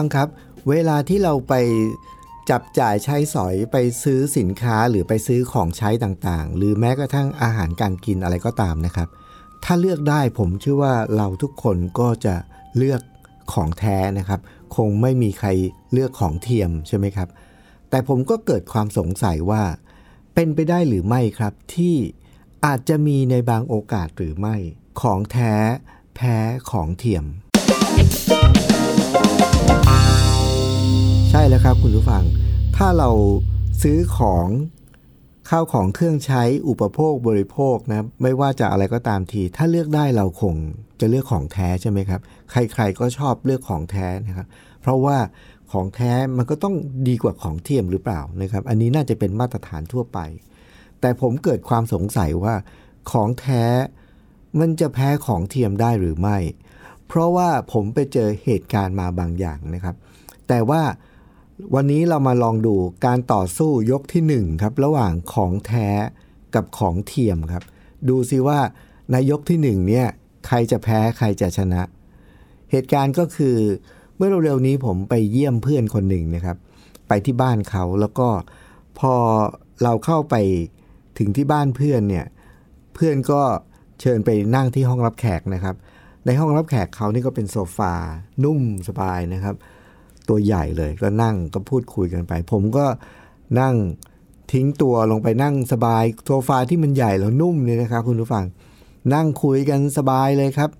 ฟังครับ เวลาที่เราไปจับจ่ายใช้สอยไปซื้อสินค้าหรือไปซื้อของใช้ต่างๆ หรือแม้กระทั่งอาหารการกินอะไรก็ตามนะครับ ถ้าเลือกได้ผมเชื่อว่าเราทุกคนก็จะเลือกของแท้นะครับ คงไม่มีใครเลือกของเทียมใช่ไหมครับ แต่ผมก็เกิดความสงสัยว่า เป็นไปได้หรือไม่ครับ ที่อาจจะมีในบางโอกาสหรือไม่ ของแท้ แพ้ของเทียม ใช่แล้วครับคุณผู้ฟัง ถ้าเราซื้อของข้าวของเครื่องใช้อุปโภคบริโภคนะไม่ว่าจะอะไรก็ตามที ถ้าเลือกได้เราคงจะเลือกของแท้ใช่ไหมครับ ใครๆก็ชอบเลือกของแท้นะครับ เพราะว่าของแท้มันก็ต้องดีกว่าของเทียมหรือเปล่านะครับ อันนี้น่าจะเป็นมาตรฐานทั่วไป แต่ผมเกิดความสงสัยว่าของแท้มันจะแพ้ของเทียมได้หรือไม่ เพราะว่าผมไปเจอเหตุการณ์มาบางอย่างนะครับ แต่ว่าวันนี้เรามาลองดูการต่อสู้ยกที่หนึ่งครับ ระหว่างของแท้กับของเทียมครับ ดูซิว่าในยกที่หนึ่งเนี่ย ใครจะแพ้ใครจะชนะ เหตุการณ์ก็คือเมื่อเร็วๆนี้ผมไปเยี่ยมเพื่อนคนหนึ่งนะครับ ไปที่บ้านเขาแล้วก็พอเราเข้าไปถึงที่บ้านเพื่อนเนี่ย เพื่อนก็เชิญไปนั่งที่ห้องรับแขกนะครับ ในห้องรับแขกเขานี่ก็เป็นโซฟา นุ่มสบายนะครับ ตัวใหญ่เลยก็นั่งก็พูดคุยกันไป ผมก็นั่งทิ้งตัวลงไปนั่งสบายโซฟาที่มันใหญ่แล้วนุ่มเนี่ยนะครับคุณผู้ฟัง นั่งคุยกันสบายเลยครับ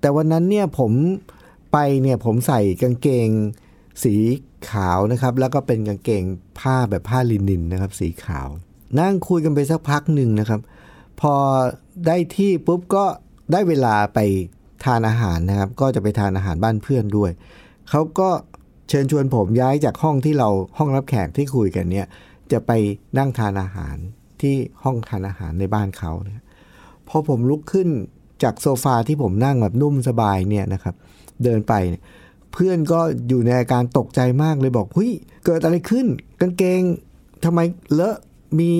แต่วันนั้นเนี่ยผมไปเนี่ยผมใส่กางเกงสีขาวนะครับ แล้วก็เป็นกางเกงผ้าแบบผ้าลินินนะครับ สีขาว นั่งคุยกันไปสักพักหนึ่งนะครับ พอได้ที่ปุ๊บก็ได้เวลาไป ทานอาหารนะครับ ก็จะไปทานอาหารบ้านเพื่อนด้วยเขาก็เชิญชวนผมย้ายจากห้องที่เราห้องรับแขกที่คุยกันเนี่ย จะไปนั่งทานอาหารที่ห้องทานอาหารในบ้านเขานะพอผมลุกขึ้นจากโซฟาที่ผมนั่งแบบนุ่มสบายเนี่ยนะครับ เดินไปเนี่ยเพื่อนก็อยู่ในอาการตกใจมากเลยบอกเฮ้ยเกิดอะไรขึ้น กางเกงทำไมเลอะมี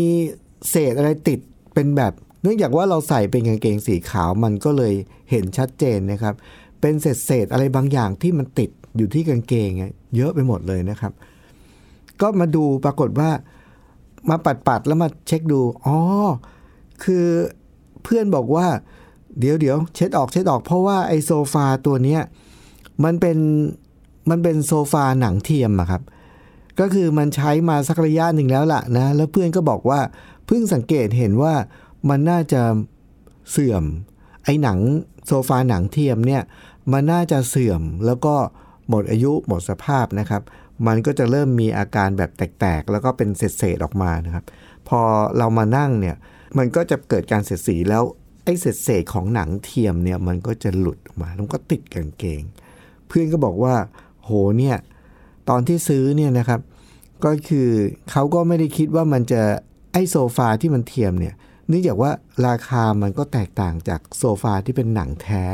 เศษอะไรติดเป็นแบบ เนื่องจากว่าเราใส่เป็นกางเกงสีขาวมันก็เลยเห็นชัดเจนนะครับ เป็นเศษเศษอะไรบางอย่างที่มันติดอยู่ที่กางเกงเยอะไปหมดเลยนะครับ ก็มาดูปรากฏว่ามาปัดปัดๆแล้วมาเช็คดูอ๋อคือเพื่อนบอกว่า เดี๋ยวเดี๋ยวเช็ดออกเช็ดออก เพราะว่าไอโซฟาตัวเนี้ยมันเป็นมันเป็นโซฟาหนังเทียมอะครับก็คือมันใช้มาสักระยะหนึ่งแล้วล่ะนะ แล้วเพื่อนก็บอกว่าเพิ่งสังเกตเห็นว่า มันน่าจะเสื่อม ไอ้หนังโซฟาหนังเทียมเนี่ยมันน่าจะเสื่อมแล้วก็หมดอายุหมดสภาพนะครับ มันก็จะเริ่มมีอาการแบบแตกๆ แล้วก็เป็นเศษๆออกมานะครับ พอเรามานั่งเนี่ยมันก็จะเกิดการเสียดสีแล้วไอ้เศษๆของหนังเทียมเนี่ยมันก็จะหลุดออกมาแล้วก็ติดกางเกง เพื่อนก็บอกว่า โหเนี่ยตอนที่ซื้อเนี่ยนะครับ ก็คือเขาก็ไม่ได้คิดว่ามันจะไอ้โซฟาที่มันเทียมเนี่ย เนื่องจากว่าราคามันก็แตกต่างจากโซฟาที่เป็นหนังแท้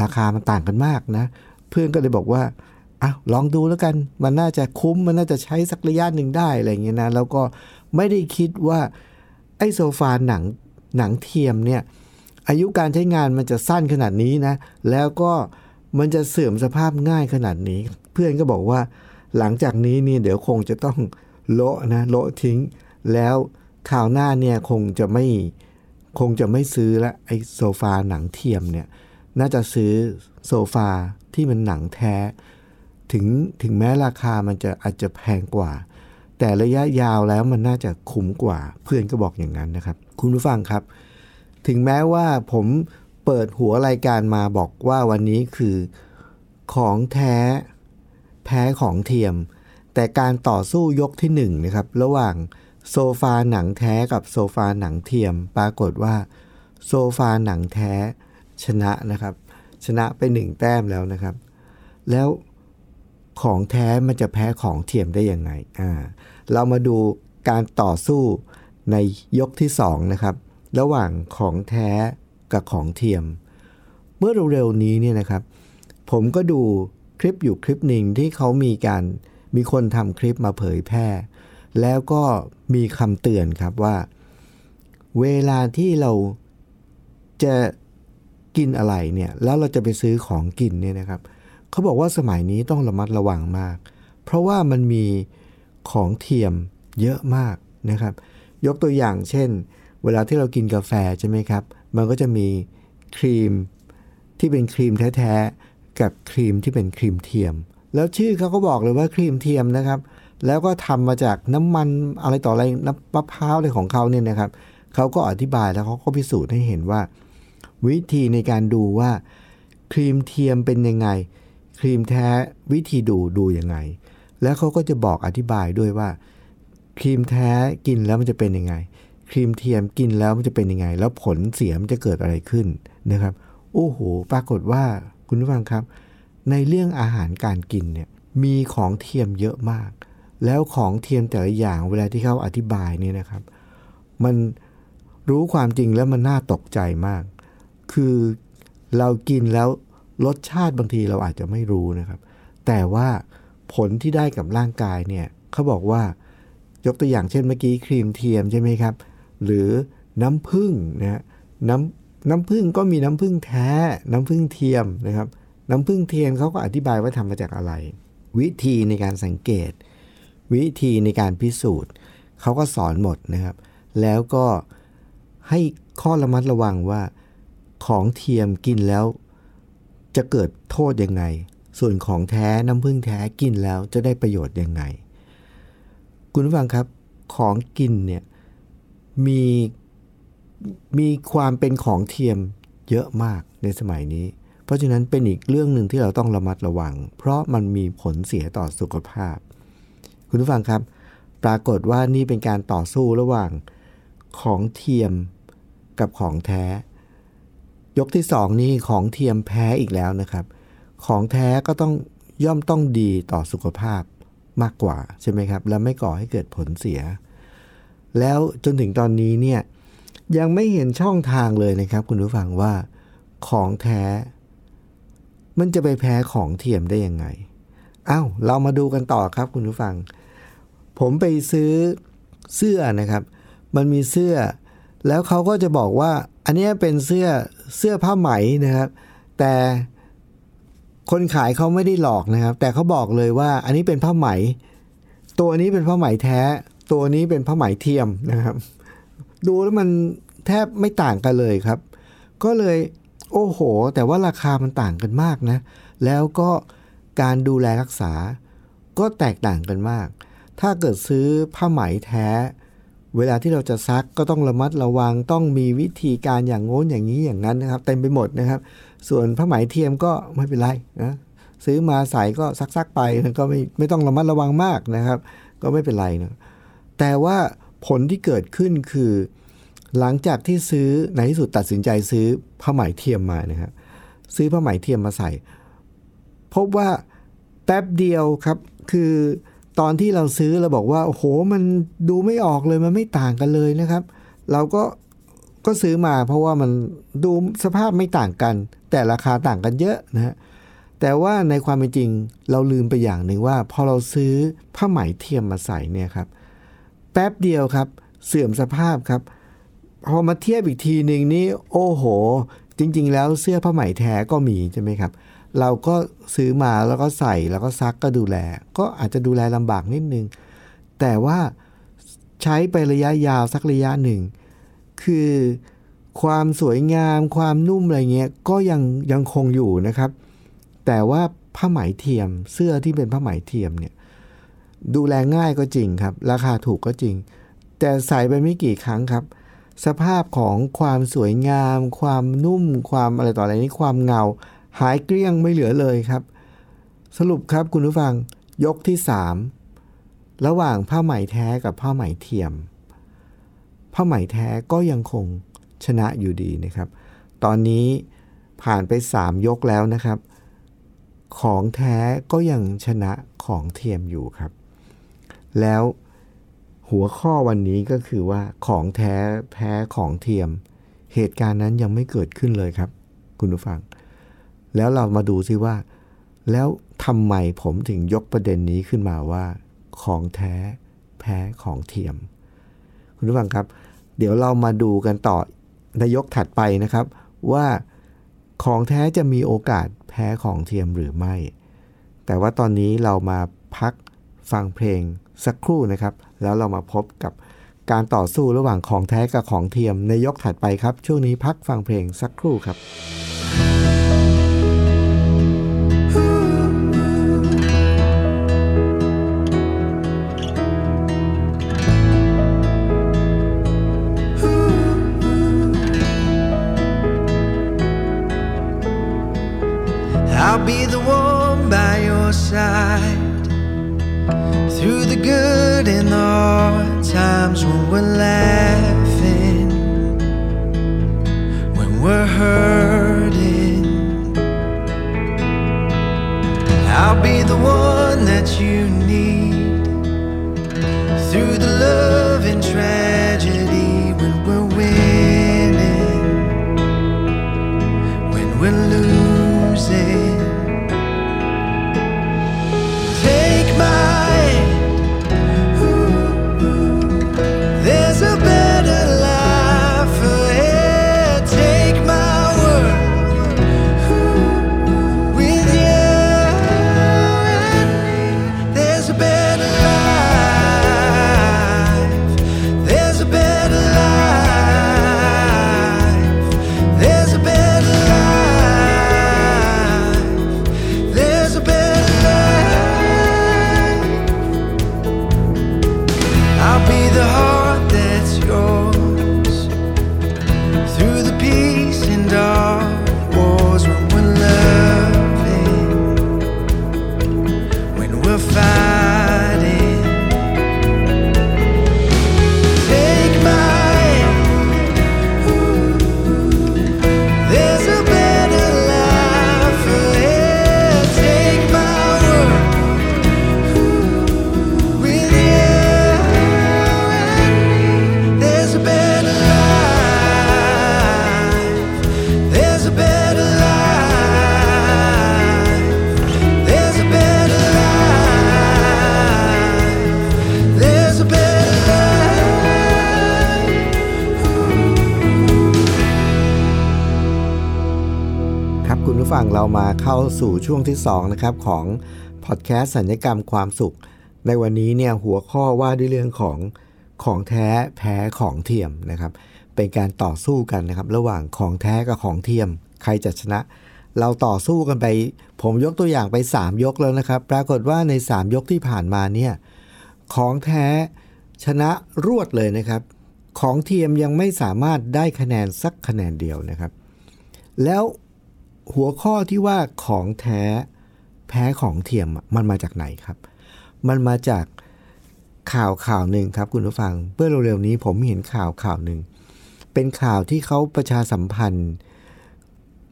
ราคามันต่างกันมากนะ เพื่อนก็เลยบอกว่าอ้าวลองดูแล้วกัน มันน่าจะคุ้มมันน่าจะใช้สักระยะหนึ่งได้อะไรอย่างเงี้ยนะแล้วก็ไม่ได้คิดว่าไอ้โซฟาหนังหนังเทียมเนี่ยอายุการใช้งานมันจะสั้นขนาดนี้นะ แล้วก็มันจะเสื่อมสภาพง่ายขนาดนี้ เพื่อนก็บอกว่าหลังจากนี้นี่เดี๋ยวคงจะต้องโละนะโละทิ้ง แล้ว คราวหน้าเนี่ยคงจะไม่คงจะไม่ซื้อละไอโซฟาหนังเทียมเนี่ยน่าจะซื้อโซฟาที่มันหนังแท้ ถึงถึงแม้ราคามันจะอาจจะแพงกว่า แต่ระยะยาวแล้วมันน่าจะคุ้มกว่า เพื่อนก็บอกอย่างนั้นนะครับ คุณผู้ฟังครับ ถึงแม้ว่าผมเปิดหัวรายการมาบอกว่าวันนี้คือของแท้ แพ้ของเทียม แต่การต่อสู้ยกที่หนึ่งนะครับ ระหว่าง โซฟาหนังแท้กับโซฟาหนังเทียม ปรากฏว่า โซฟาหนังแท้ชนะนะครับ ชนะไปหนึ่งแต้มแล้วนะครับ แล้วของแท้มันจะแพ้ของเทียมได้ยังไงอ่าเรามาดูการต่อสู้ในยกที่สองนะครับ ระหว่างของแท้กับของเทียม เมื่อเร็วๆนี้เนี่ยนะครับ ผมก็ดูคลิปอยู่คลิปหนึ่งที่เขามีการมีคนทำคลิปมาเผยแพร่ แล้วก็มีคำเตือนครับว่า เวลาที่เราจะกินอะไรเนี่ยแล้วเราจะไปซื้อของกินเนี่ยนะครับเขาบอกว่าสมัยนี้ต้องระมัดระวังมาก เพราะว่ามันมีของเทียมเยอะมากนะครับ ยกตัวอย่างเช่น เวลาที่เรากินกาแฟใช่ไหมครับ มันก็จะมีครีมที่เป็นครีมแท้ๆกับครีมที่เป็นครีมเทียม แล้วชื่อเขาก็บอกเลยว่าครีมเทียมนะครับ แล้วก็ทำมาจากน้ำมันอะไรต่ออะไรน้ำมะพร้าวอะไรของเขาเนี่ยนะครับเขาก็อธิบายแล้วเขาก็พิสูจน์ให้เห็นว่า วิธีในการดูว่าครีมเทียมเป็นยังไง ครีมแท้วิธีดูดูยังไง แล้วเขาก็จะบอกอธิบายด้วยว่า ครีมแท้กินแล้วมันจะเป็นยังไง ครีมเทียมกินแล้วมันจะเป็นยังไง แล้วผลเสียมันจะเกิดอะไรขึ้นนะครับโอ้โหปรากฏว่าคุณผู้ฟังครับ ในเรื่องอาหารการกินเนี่ยมีของเทียมเยอะมาก แล้วของเทียมแต่ละอย่างเวลาที่เขาอธิบายเนี่ยนะครับ มันรู้ความจริงแล้วมันน่าตกใจมาก คือเรากินแล้วรสชาติบางทีเราอาจจะไม่รู้นะครับ แต่ว่าผลที่ได้กับร่างกายเนี่ยเขาบอกว่ายกตัวอย่างเช่นเมื่อกี้ครีมเทียมใช่ไหมครับ หรือน้ำผึ้งนะน้ำน้ำผึ้งก็มีน้ำผึ้งแท้ น้ำผึ้งเทียมนะครับ น้ำผึ้งเทียมเขาก็อธิบายว่าทำมาจากอะไร วิธีในการสังเกต วิธีในการพิสูจน์เขาก็สอนหมดนะครับ แล้วก็ให้ข้อระมัดระวังว่าของเทียมกินแล้วจะเกิดโทษยังไง ส่วนของแท้น้ำผึ้งแท้กินแล้วจะได้ประโยชน์ยังไง คุณผู้ฟังครับของกินเนี่ยมีมีความเป็นของเทียมเยอะมากในสมัยนี้ เพราะฉะนั้นเป็นอีกเรื่องหนึ่งที่เราต้องระมัดระวัง เพราะมันมีผลเสียต่อสุขภาพ คุณผู้ฟังครับ ปรากฏว่านี่เป็นการต่อสู้ระหว่างของเทียมกับของแท้ ยกที่สองนี่ของเทียมแพ้อีกแล้วนะครับ ของแท้ก็ต้องย่อมต้องดีต่อสุขภาพมากกว่าใช่ไหมครับ แล้วไม่ก่อให้เกิดผลเสีย แล้วจนถึงตอนนี้เนี่ยยังไม่เห็นช่องทางเลยนะครับ คุณผู้ฟังว่าของแท้ มันจะไปแพ้ของเทียมได้ยังไงอ้าวเรามาดูกันต่อครับคุณผู้ฟัง ผมไปซื้อเสื้อนะครับ มันมีเสื้อ แล้วเขาก็จะบอกว่า อันนี้เป็นเสื้อเสื้อผ้าไหมนะครับ แต่คนขายเขาไม่ได้หลอกนะครับ แต่เขาบอกเลยว่า อันนี้เป็นผ้าไหม ตัวนี้เป็นผ้าไหมแท้ ตัวนี้เป็นผ้าไหมเทียมนะครับ ดูแล้วมันแทบไม่ต่างกันเลยครับ ก็เลยโอ้โห แต่ว่าราคามันต่างกันมากนะ แล้วก็การดูแลรักษาก็แตกต่างกันมาก ถ้าเกิดซื้อผ้าไหมแท้ เวลาที่เราจะซักก็ต้องระมัดระวังต้องมีวิธีการอย่างโน้นอย่างนี้อย่างนั้นนะครับ เต็มไปหมดนะครับ ส่วนผ้าไหมเทียมก็ไม่เป็นไรนะซื้อมาใส่ก็ซักๆไปนก็ไม่ไม่ต้องระมัดระวังมากนะครับ ก็ไม่เป็นไรนะแต่ว่าผลที่เกิดขึ้นคือ หลังจากที่ซื้อในที่สุดตัดสินใจซื้อผ้าไหมเทียมมานะครับซื้อผ้าไหมเทียมมาใส่ พบว่าแป๊บเดียวครับคือ ตอนที่เราซื้อเราบอกว่าโอ้โหมันดูไม่ออกเลยมันไม่ต่างกันเลยนะครับ เราก็ก็ซื้อมาเพราะว่ามันดูสภาพไม่ต่างกัน แต่ราคาต่างกันเยอะนะฮะแต่ว่าในความเป็นจริงเราลืมไปอย่างหนึ่งว่า พอเราซื้อผ้าไหมเทียมมาใส่เนี่ยครับ แป๊บเดียวครับ เสื่อมสภาพครับ พอมาเทียบอีกทีหนึ่งนี่โอ้โห จริง ๆ แล้วเสื้อผ้าไหมแท้ก็มีใช่ไหมครับ เราก็ซื้อมาแล้วก็ใส่แล้วก็ซักก็ดูแล ก็อาจจะดูแลลำบากนิดนึง แต่ว่าใช้ไประยะยาวสักระยะหนึ่ง คือความสวยงาม ความนุ่มอะไรเงี้ยก็ยังยังคงอยู่นะครับ แต่ว่าผ้าไหมเทียมเสื้อที่เป็นผ้าไหมเทียมเนี่ยดูแลง่ายก็จริงครับ ราคาถูกก็จริง แต่ใส่ไปไม่กี่ครั้งครับ สภาพของความสวยงาม ความนุ่มความอะไรต่ออะไรนี้ความเงา หายเกลี้ยงไม่เหลือเลยครับ สรุปครับคุณผู้ฟังยกที่ 3 ระหว่างผ้าไหมแท้กับผ้าไหมเทียม ผ้าไหมแท้ก็ยังคงชนะอยู่ดีนะครับ ตอนนี้ผ่านไป 3 ยกแล้วนะครับ ของแท้ก็ยังชนะของเทียมอยู่ครับ แล้วหัวข้อวันนี้ก็คือว่าของแท้แพ้ของเทียม เหตุการณ์นั้นยังไม่เกิดขึ้นเลยครับ คุณผู้ฟัง แล้วเรามาดูซิว่า แล้วทำไมผมถึงยกประเด็นนี้ขึ้นมาว่า ของแท้แพ้ของเทียม คุณผู้ฟังครับ เดี๋ยวเรามาดูกันต่อในยกถัดไปนะครับ ว่าของแท้จะมีโอกาสแพ้ของเทียมหรือไม่ แต่ว่าตอนนี้เรามาพักฟังเพลงสักครู่นะครับ แล้วเรามาพบกับการต่อสู้ระหว่างของแท้กับของเทียมในยกถัดไปครับ ช่วงนี้พักฟังเพลงสักครู่ครับ I'll be the one by your side through the good and the hard times when we're laughing, when we're hurting. I'll be the one that you need through the love and tragedy when we're winning, when we're losing. มาเข้าสู่ช่วงที่2นะครับของพอดแคสต์สัญญกรรมความสุข ในวันนี้เนี่ยหัวข้อว่าด้วยเรื่องของของแท้แพ้ของเทียมนะครับ เป็นการต่อสู้กันนะครับ ระหว่างของแท้กับของเทียม ใครจะชนะ เราต่อสู้กันไป ผมยกตัวอย่างไป 3 ยกแล้วนะครับ ปรากฏว่าใน 3 ยกที่ผ่านมาเนี่ยของแท้ชนะรวดเลยนะครับ ของเทียมยังไม่สามารถได้คะแนนสักคะแนนเดียวนะครับ แล้ว หัวข้อที่ว่าของแท้แพ้ของเทียมมันมาจากไหนครับ มันมาจากข่าวข่าวหนึ่งครับคุณผู้ฟังเมื่อเร็วๆนี้ผมเห็นข่าวข่าวหนึ่งเป็นข่าวที่เขาประชาสัมพันธ์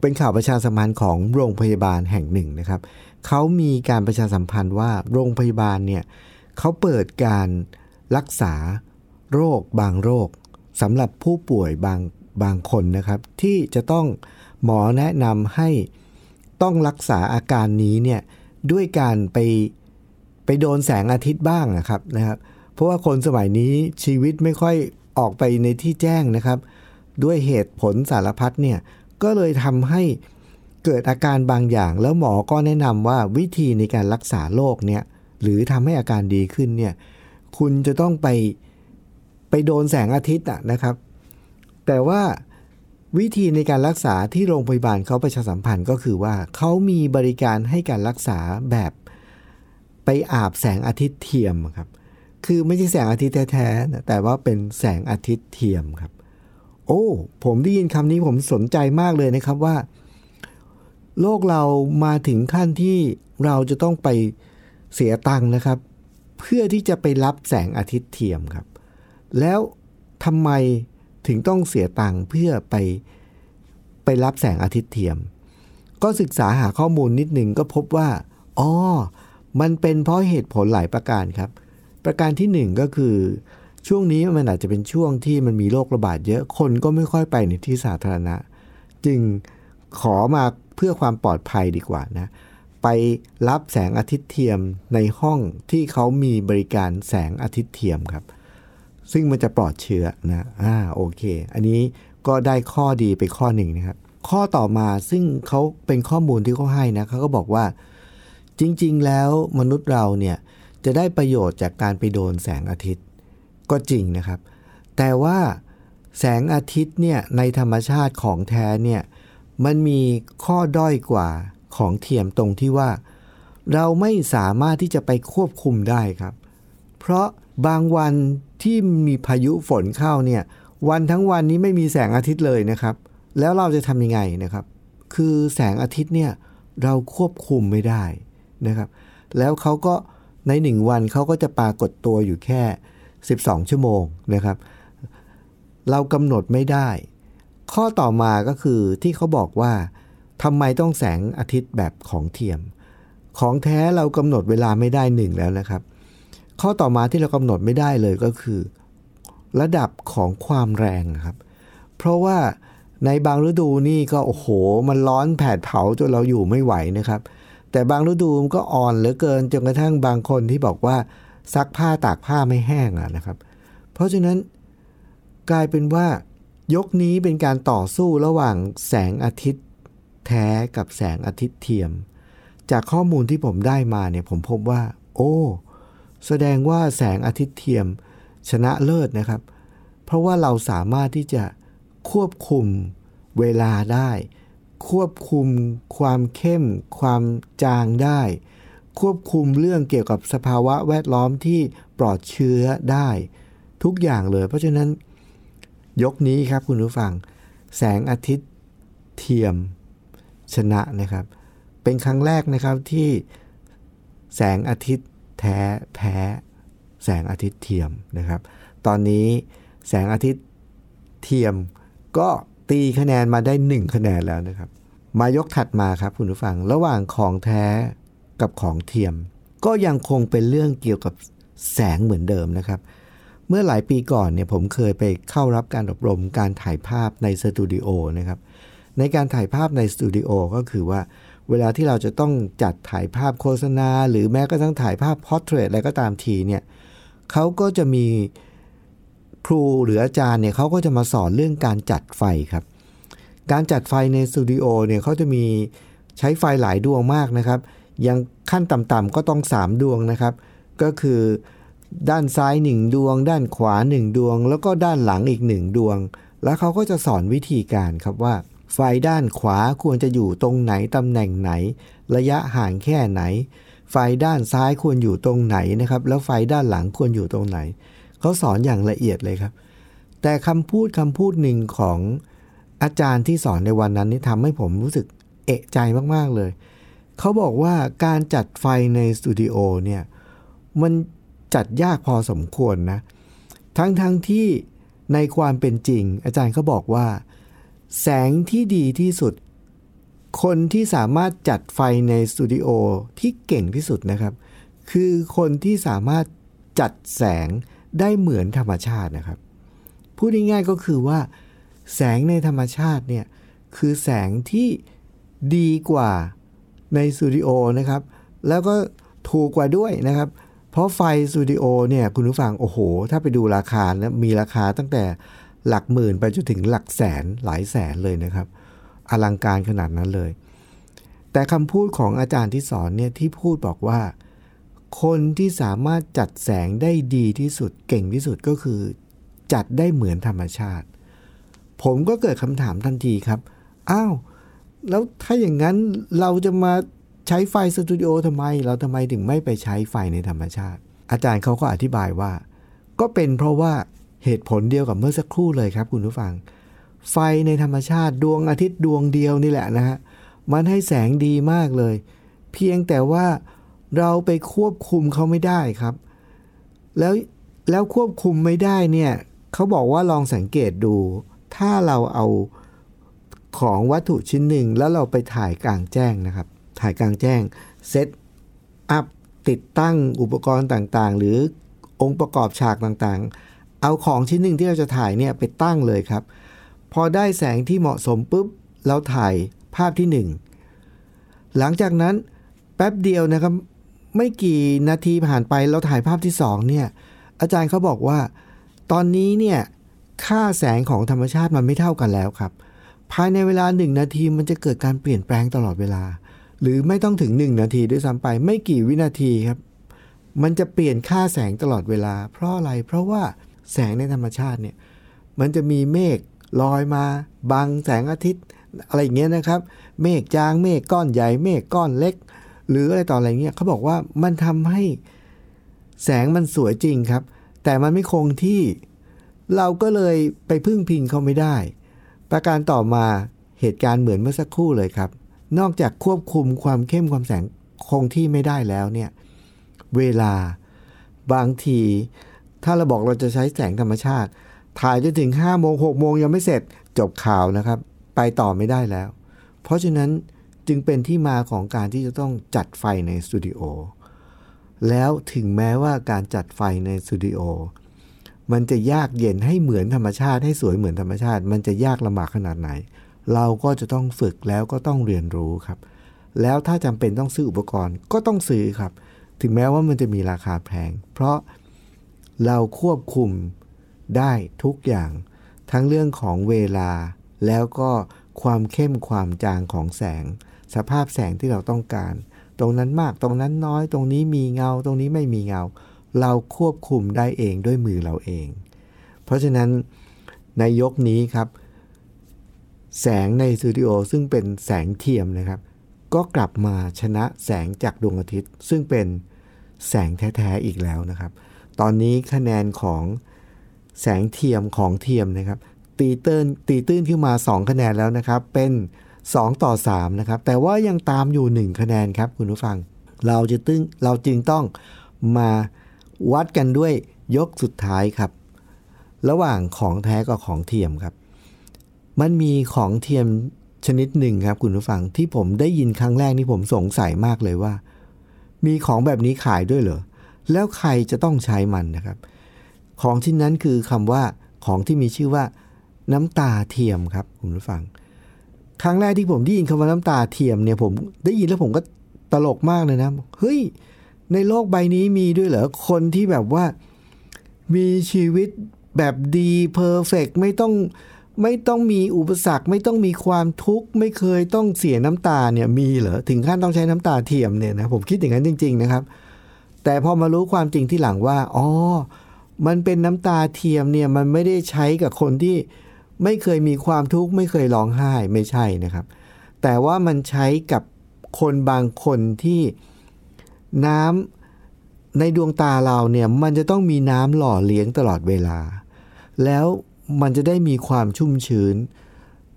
เป็นข่าวประชาสัมพันธ์ของโรงพยาบาลแห่งหนึ่งนะครับเขามีการประชาสัมพันธ์ว่าโรงพยาบาลเนี่ยเขาเปิดการรักษาโรคบางโรคสำหรับผู้ป่วยบาง บางคนนะครับ ที่จะต้องหมอแนะนำให้ต้องรักษาอาการนี้เนี่ยด้วยการไปไปโดนแสงอาทิตย์บ้างนะครับนะครับ เพราะว่าคนสมัยนี้ชีวิตไม่ค่อยออกไปในที่แจ้งนะครับ ด้วยเหตุผลสารพัดเนี่ยก็เลยทำให้เกิดอาการบางอย่าง แล้วหมอก็แนะนำว่าวิธีในการรักษาโรคเนี่ยหรือทำให้อาการดีขึ้นเนี่ยคุณจะต้องไปไปโดนแสงอาทิตย์นะครับ แต่ว่าวิธีในการรักษาที่โรงพยาบาลเขาประชาสัมพันธ์ก็คือว่าเขามีบริการให้การรักษาแบบไปอาบแสงอาทิตย์เทียมครับ คือไม่ใช่แสงอาทิตย์แท้ๆนะแต่ว่าเป็นแสงอาทิตย์เทียมครับ โอ้ ผมได้ยินคำนี้ผมสนใจมากเลยนะครับว่า โลกเรามาถึงขั้นที่เราจะต้องไปเสียตังค์นะครับ เพื่อที่จะไปรับแสงอาทิตย์เทียมครับ แล้วทำไม ถึงต้องเสียตังค์เพื่อไปไปรับแสงอาทิตย์เทียม ก็ศึกษาหาข้อมูลนิดหนึ่งก็พบว่าอ๋อมันเป็นเพราะเหตุผลหลายประการครับ ประการที่หนึ่งก็คือ ช่วงนี้มันอาจจะเป็นช่วงที่มันมีโรคระบาดเยอะคนก็ไม่ค่อยไปในที่สาธารณะ จึงขอมาเพื่อความปลอดภัยดีกว่านะ ไปรับแสงอาทิตย์เทียมในห้องที่เขามีบริการแสงอาทิตย์เทียมครับ ซึ่งมันจะปลอดเชื้อนะอ่าโอเค อันนี้ก็ได้ข้อดีไปข้อหนึ่งนะครับ ข้อต่อมาซึ่งเขาเป็นข้อมูลที่เขาให้นะเขาก็บอกว่า จริง ๆ แล้วมนุษย์เราเนี่ยจะได้ประโยชน์จากการไปโดนแสงอาทิตย์ก็จริงนะครับ แต่ว่าแสงอาทิตย์เนี่ยในธรรมชาติของแท้เนี่ยมันมีข้อด้อยกว่าของเทียมตรงที่ว่า เราไม่สามารถที่จะไปควบคุมได้ครับ เพราะบางวัน ที่มีพายุฝนเข้าเนี่ยวันทั้งวันนี้ไม่มีแสงอาทิตย์เลยนะครับ แล้วเราจะทำยังไงนะครับ คือแสงอาทิตย์เนี่ยเราควบคุมไม่ได้นะครับ แล้วเขาก็ในหนึ่งวันเขาก็จะปรากฏตัวอยู่แค่ 12 ชั่วโมงนะครับ เรากำหนดไม่ได้ ข้อต่อมาก็คือที่เขาบอกว่าทำไมต้องแสงอาทิตย์แบบของเทียม ของแท้เรากำหนดเวลาไม่ได้หนึ่งแล้วนะครับ ข้อต่อมาที่เรากำหนดไม่ได้เลยก็คือ ระดับของความแรงครับ เพราะว่าในบางฤดูนี่ก็โอ้โห มันร้อนแผดเผาจนเราอยู่ไม่ไหวนะครับ แต่บางฤดูมันก็อ่อนเหลือเกินจนกระทั่งบางคนที่บอกว่าซักผ้าตากผ้าไม่แห้งอะนะครับ เพราะฉะนั้นกลายเป็นว่ายกนี้เป็นการต่อสู้ระหว่างแสงอาทิตย์แท้กับแสงอาทิตย์เทียม จากข้อมูลที่ผมได้มาเนี่ยผมพบว่า โอ้ แสดงว่าแสงอาทิตย์เทียมชนะเลิศนะครับ เพราะว่าเราสามารถที่จะควบคุมเวลาได้ ควบคุมความเข้ม ความจางได้ ควบคุมเรื่องเกี่ยวกับสภาวะแวดล้อมที่ปลอดเชื้อได้ ทุกอย่างเลย เพราะฉะนั้น ยกนี้ครับคุณผู้ฟัง แสงอาทิตย์เทียมชนะนะครับ เป็นครั้งแรกนะครับที่แสงอาทิตย์ แท้แพ้แสงอาทิตย์เทียมนะครับ ตอนนี้แสงอาทิตย์เทียมก็ตีคะแนนมาได้ 1 คะแนนแล้วนะครับ มายกถัดมาครับคุณผู้ฟังระหว่างของแท้กับของเทียม ก็ยังคงเป็นเรื่องเกี่ยวกับแสงเหมือนเดิมนะครับ เมื่อหลายปีก่อนเนี่ยผมเคยไปเข้ารับการอบรมการถ่ายภาพในสตูดิโอนะครับในการถ่ายภาพในสตูดิโอก็คือว่า เวลาที่เราจะต้องจัดถ่ายภาพโฆษณา หรือแม้กระทั่งถ่ายภาพ portrait อะไรก็ตามทีเนี่ยเขาก็จะมีครูหรืออาจารย์เนี่ยเขาก็จะมาสอนเรื่องการจัดไฟครับ การจัดไฟในสตูดิโอเนี่ยเขาจะมีใช้ไฟหลายดวงมากนะครับยังขั้นต่ำๆก็ต้อง 3 ดวงนะครับ ก็คือด้านซ้าย 1 ดวง ด้านขวา 1 ดวง แล้วก็ด้านหลังอีก 1 ดวง แล้วเขาก็จะสอนวิธีการครับว่า ไฟด้านขวาควรจะอยู่ตรงไหนตำแหน่งไหน ระยะห่างแค่ไหน ไฟด้านซ้ายควรอยู่ตรงไหนนะครับ แล้วไฟด้านหลังควรอยู่ตรงไหน เขาสอนอย่างละเอียดเลยครับ แต่คำพูดคำพูดหนึ่งของอาจารย์ที่สอนในวันนั้นนี่ทำให้ผมรู้สึกเอะใจมาก ๆ เลย เขาบอกว่าการจัดไฟในสตูดิโอเนี่ยมันจัดยากพอสมควรนะ ทั้งๆทที่ในความเป็นจริง อาจารย์เขาบอกว่า แสงที่ดีที่สุด คนที่สามารถจัดไฟในสตูดิโอที่เก่งที่สุดนะครับ คือคนที่สามารถจัดแสงได้เหมือนธรรมชาตินะครับ พูดง่ายๆก็คือว่า แสงในธรรมชาติเนี่ยคือแสงที่ดีกว่าในสตูดิโอนะครับ แล้วก็ถูกกว่าด้วยนะครับ เพราะไฟสตูดิโอเนี่ยคุณผู้ฟังโอ้โห ถ้าไปดูราคานะมีราคาตั้งแต่ หลักหมื่นไปจนถึงหลักแสนหลายแสนเลยนะครับ อลังการขนาดนั้นเลย แต่คำพูดของอาจารย์ที่สอนเนี่ยที่พูดบอกว่า คนที่สามารถจัดแสงได้ดีที่สุดเก่งที่สุดก็คือ จัดได้เหมือนธรรมชาติ ผมก็เกิดคำถามทันทีครับอ้าวแล้วถ้าอย่างนั้นเราจะมาใช้ไฟสตูดิโอทำไม เราทำไมถึงไม่ไปใช้ไฟในธรรมชาติ อาจารย์เขาก็อธิบายว่า ก็เป็นเพราะว่า เหตุผลเดียวกับเมื่อสักครู่เลยครับคุณผู้ฟัง ไฟในธรรมชาติดวงอาทิตย์ดวงเดียวนี่แหละนะฮะมันให้แสงดีมากเลย เพียงแต่ว่าเราไปควบคุมเขาไม่ได้ครับ แล้วแล้วควบคุมไม่ได้เนี่ยเขาบอกว่าลองสังเกตดู ถ้าเราเอาของวัตถุชิ้นหนึ่งแล้วเราไปถ่ายกลางแจ้งนะครับ ถ่ายกลางแจ้งเซตอัพติดตั้งอุปกรณ์ต่างๆ หรือองค์ประกอบฉากต่างๆ เอาของชิ้นหนึ่งที่เราจะถ่ายเนี่ยไปตั้งเลยครับ พอได้แสงที่เหมาะสมปุ๊บเราถ่ายภาพที่หนึ่งหลังจากนั้นแป๊บเดียวนะครับ ไม่กี่นาทีผ่านไปเราถ่ายภาพที่สองเนี่ยอาจารย์เขาบอกว่า ตอนนี้เนี่ยค่าแสงของธรรมชาติมันไม่เท่ากันแล้วครับ ภายในเวลาหนึ่งนาทีมันจะเกิดการเปลี่ยนแปลงตลอดเวลา หรือไม่ต้องถึง 1 นาทีด้วยซ้ำไป ไม่กี่วินาทีครับ มันจะเปลี่ยนค่าแสงตลอดเวลา เพราะอะไร เพราะว่า แสงในธรรมชาติเนี่ยมันจะมีเมฆลอยมาบังแสงอาทิตย์อะไรอย่างเงี้ยนะครับ เมฆจางเมฆก้อนใหญ่เมฆก้อนเล็ก หรืออะไรต่ออะไรเงี้ยเขาบอกว่ามันทำให้แสงมันสวยจริงครับ แต่มันไม่คงที่เราก็เลยไปพึ่งพิงเขาไม่ได้ ประการต่อมาเหตุการณ์เหมือนเมื่อสักครู่เลยครับ นอกจากควบคุมความเข้มความแสงคงที่ไม่ได้แล้วเนี่ยเวลาบางที ถ้าเราบอกเราจะใช้แสงธรรมชาติ ถ่ายจนถึง5โมง6โมงยังไม่เสร็จจบข่าวนะครับ ไปต่อไม่ได้แล้ว เพราะฉะนั้นจึงเป็นที่มาของการที่จะต้องจัดไฟในสตูดิโอแล้วถึงแม้ว่าการจัดไฟในสตูดิโอมันจะยากเย็นให้เหมือนธรรมชาติให้สวยเหมือนธรรมชาติ มันจะยากลำบากขนาดไหน เราก็จะต้องฝึกแล้วก็ต้องเรียนรู้ครับ แล้วถ้าจำเป็นต้องซื้ออุปกรณ์ก็ต้องซื้อครับ ถึงแม้ว่ามันจะมีราคาแพง เพราะ เราควบคุมได้ทุกอย่าง ทั้งเรื่องของเวลา แล้วก็ความเข้มความจางของแสง สภาพแสงที่เราต้องการ ตรงนั้นมากตรงนั้นน้อย ตรงนี้มีเงา ตรงนี้ไม่มีเงา เราควบคุมได้เองด้วยมือเราเอง เพราะฉะนั้นในยกนี้ครับ แสงในสตูดิโอซึ่งเป็นแสงเทียมนะครับ ก็กลับมาชนะแสงจากดวงอาทิตย์ ซึ่งเป็นแสงแท้ ๆ อีกแล้วนะครับ ตอนนี้คะแนนของแสงเทียมของเทียมนะครับ ตีตื้นตีตื้นขึ้นมา 2 คะแนนแล้วนะครับ เป็น 2 ต่อ 3 นะครับ แต่ว่ายังตามอยู่ 1 คะแนนครับคุณผู้ฟัง เราจะตึ้งเราจึงต้องมาวัดกันด้วยยกสุดท้ายครับ ระหว่างของแท้กับของเทียมครับ มันมีของเทียมชนิดหนึ่งครับคุณผู้ฟังที่ผมได้ยินครั้งแรกนี่ผมสงสัยมากเลยว่า มีของแบบนี้ขายด้วยเหรอ แล้วใครจะต้องใช้มันนะครับ ของชิ้นนั้นคือคำว่าของที่มีชื่อว่า น้ำตาเทียมครับคุณผู้ฟัง ครั้งแรกที่ผมได้ยินคำว่าน้ำตาเทียมเนี่ยผมได้ยินแล้วผมก็ตลกมากเลยนะเฮ้ยในโลกใบนี้มีด้วยเหรอคนที่แบบว่ามีชีวิตแบบดี perfect ไม่ต้องไม่ต้องมีอุปสรรค ไม่ต้องมีความทุกข์ ไม่เคยต้องเสียน้ำตาเนี่ยมีเหรอ ถึงขั้นต้องใช้น้ำตาเทียมเนี่ยนะผมคิดอย่างนั้นจริง ๆ นะครับ แต่พอมารู้ความจริงที่หลังว่าอ๋อมันเป็นน้ำตาเทียมเนี่ยมันไม่ได้ใช้กับคนที่ไม่เคยมีความทุกข์ไม่เคยร้องไห้ไม่ใช่นะครับ แต่ว่ามันใช้กับคนบางคนที่น้ำในดวงตาเราเนี่ยมันจะต้องมีน้ำหล่อเลี้ยงตลอดเวลา แล้วมันจะได้มีความชุ่มชื้น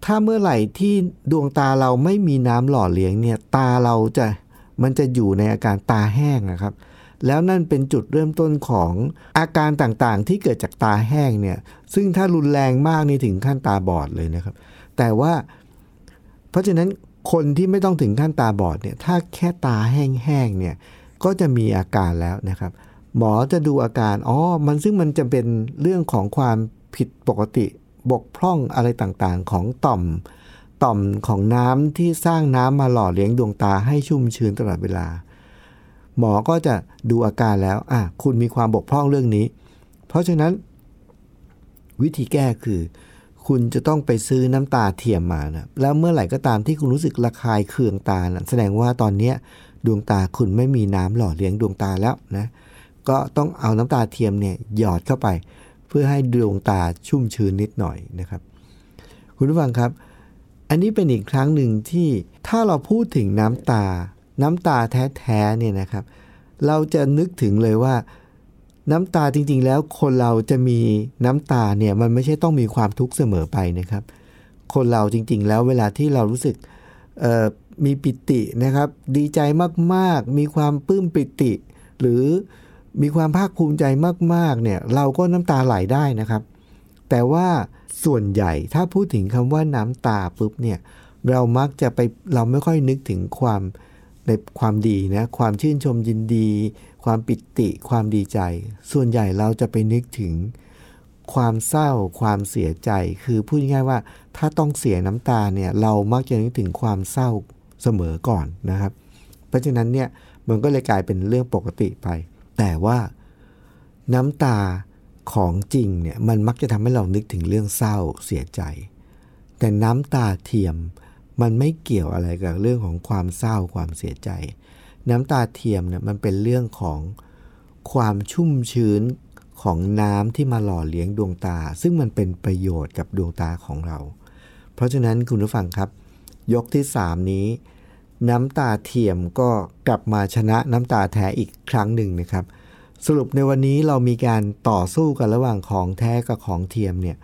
ถ้าเมื่อไหร่ที่ดวงตาเราไม่มีน้ำหล่อเลี้ยงเนี่ยตาเราจะมันจะอยู่ในอาการตาแห้งนะครับ แล้วนั่นเป็นจุดเริ่มต้นของอาการต่างๆ ที่เกิดจากตาแห้งเนี่ย ซึ่งถ้ารุนแรงมากนี่ถึงขั้นตาบอดเลยนะครับ แต่ว่า เพราะฉะนั้นคนที่ไม่ต้องถึงขั้นตาบอดเนี่ย ถ้าแค่ตาแห้งๆเนี่ย ก็จะมีอาการแล้วนะครับ หมอจะดูอาการ อ๋อ มันซึ่งมันจะเป็นเรื่องของความผิดปกติบกพร่องอะไรต่างๆ ของต่อม ต่อมของน้ำที่สร้างน้ำมาหล่อเลี้ยงดวงตาให้ชุ่มชื้นตลอดเวลา หมอก็จะดูอาการแล้วอะคุณมีความบกพร่องเรื่องนี้ เพราะฉะนั้น วิธีแก้คือ คุณจะต้องไปซื้อน้ำตาเทียมมานะแล้วเมื่อไหร่ก็ตามที่คุณรู้สึกระคายเคืองตานะแสดงว่าตอนนี้ดวงตาคุณไม่มีน้ำหล่อเลี้ยงดวงตาแล้วนะก็ต้องเอาน้ำตาเทียมเนี่ยหยอดเข้าไป เพื่อให้ดวงตาชุ่มชื้นนิดหน่อยนะครับ คุณผู้ฟังครับ อันนี้เป็นอีกครั้งหนึ่งที่ถ้าเราพูดถึงน้ำตา น้ำตาแท้ๆเนี่ยนะครับ เราจะนึกถึงเลยว่า น้ำตาจริงๆ แล้วคนเราจะมีน้ำตาเนี่ยมันไม่ใช่ต้องมีความทุกข์เสมอไปนะครับ คนเราจริง ๆ แล้วเวลาที่เรารู้สึกมีปิตินะครับ ดีใจมากๆ มีความปลื้มปิติ หรือมีความภาคภูมิใจมากๆเนี่ยเราก็น้ำตาไหลได้นะครับ แต่ว่าส่วนใหญ่ถ้าพูดถึงคำว่าน้ำตาปุ๊บเนี่ยเรามักจะไปเราไม่ค่อยนึกถึงความ ในความดีนะความชื่นชมยินดี ความปิติความดีใจ ส่วนใหญ่เราจะไปนึกถึงความเศร้าความเสียใจ คือพูดง่ายๆว่า ถ้าต้องเสียน้ำตาเนี่ยเรามักจะนึกถึงความเศร้าเสมอก่อนนะครับ เพราะฉะนั้นเนี่ยมันก็เลยกลายเป็นเรื่องปกติไป แต่ว่าน้ำตาของจริงเนี่ยมันมักจะทำให้เรานึกถึงเรื่องเศร้าเสียใจ แต่น้ำตาเทียม มันไม่เกี่ยวอะไรกับเรื่องของความเศร้าความเสียใจ น้ำตาเทียมเนี่ยมันเป็นเรื่องของความชุ่มชื้นของน้ำที่มาหล่อเลี้ยงดวงตา ซึ่งมันเป็นประโยชน์กับดวงตาของเรา เพราะฉะนั้นคุณผู้ฟังครับ ยกที่ 3 นี้ น้ำตาเทียมก็กลับมาชนะน้ำตาแท้อีกครั้งหนึ่งนะครับ สรุปในวันนี้เรามีการต่อสู้กันระหว่างของแท้กับของเทียมเนี่ย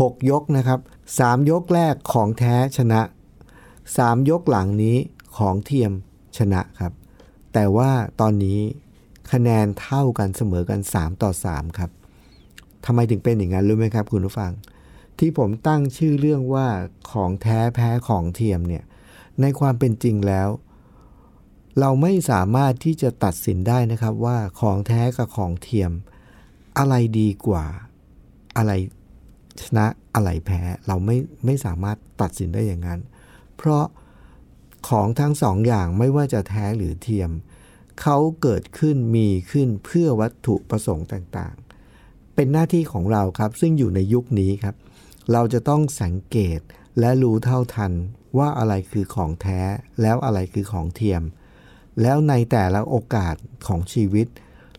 หกยกนะครับสามยกแรกของแท้ชนะ สามยกหลังนี้ของเทียมชนะครับ แต่ว่าตอนนี้คะแนนเท่ากันเสมอกัน 3 ต่อ 3 ครับทำไมถึงเป็นอย่างนั้นรู้ไหมครับ คุณผู้ฟัง ที่ผมตั้งชื่อเรื่องว่าของแท้แพ้ของเทียมเนี่ยในความเป็นจริงแล้ว เราไม่สามารถที่จะตัดสินได้นะครับว่าของแท้กับของเทียม อะไรดีกว่าอะไรชนะอะไรแพ้เราไม่ไม่สามารถตัดสินได้อย่างนั้น เพราะของทั้งสองอย่างไม่ว่าจะแท้หรือเทียม เขาเกิดขึ้นมีขึ้นเพื่อวัตถุประสงค์ต่างๆ เป็นหน้าที่ของเราครับ ซึ่งอยู่ในยุคนี้ครับ เราจะต้องสังเกตและรู้เท่าทันว่าอะไรคือของแท้แล้วอะไรคือของเทียม แล้วในแต่ละโอกาสของชีวิต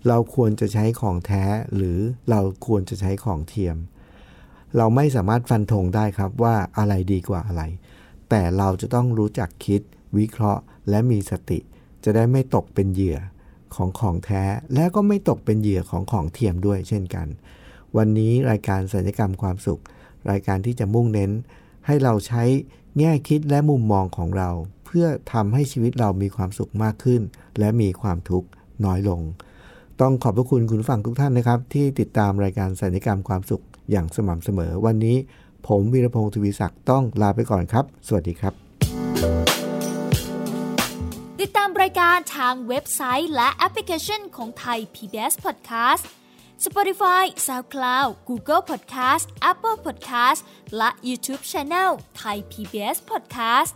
เราควรจะใช้ของแท้หรือเราควรจะใช้ของเทียม เราไม่สามารถฟันธงได้ครับว่าอะไรดีกว่าอะไร แต่เราจะต้องรู้จักคิด วิเคราะห์ และมีสติ จะได้ไม่ตกเป็นเหยื่อของของแท้ และก็ไม่ตกเป็นเหยื่อของของเทียมด้วยเช่นกัน วันนี้รายการสัญญกรรมความสุข รายการที่จะมุ่งเน้น ให้เราใช้แง่คิดและมุมมองของเรา เพื่อทำให้ชีวิตเรามีความสุขมากขึ้น และมีความทุกข์น้อยลง ต้องขอบพระคุณคุณฟังทุกท่านนะครับ ที่ติดตามรายการสัญญกรรมความสุขอย่างสม่ำเสมอวันนี้ ผมวีรพงศ์ทวีศักดิ์ต้องลาไปก่อนครับ สวัสดีครับ ติดตามรายการทางเว็บไซต์และแอปพลิเคชันของไทย PBS Podcast Spotify SoundCloud Google Podcast Apple Podcast และ YouTube Channel Thai PBS Podcast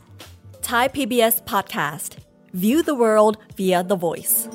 Thai PBS Podcast. View the world via the voice.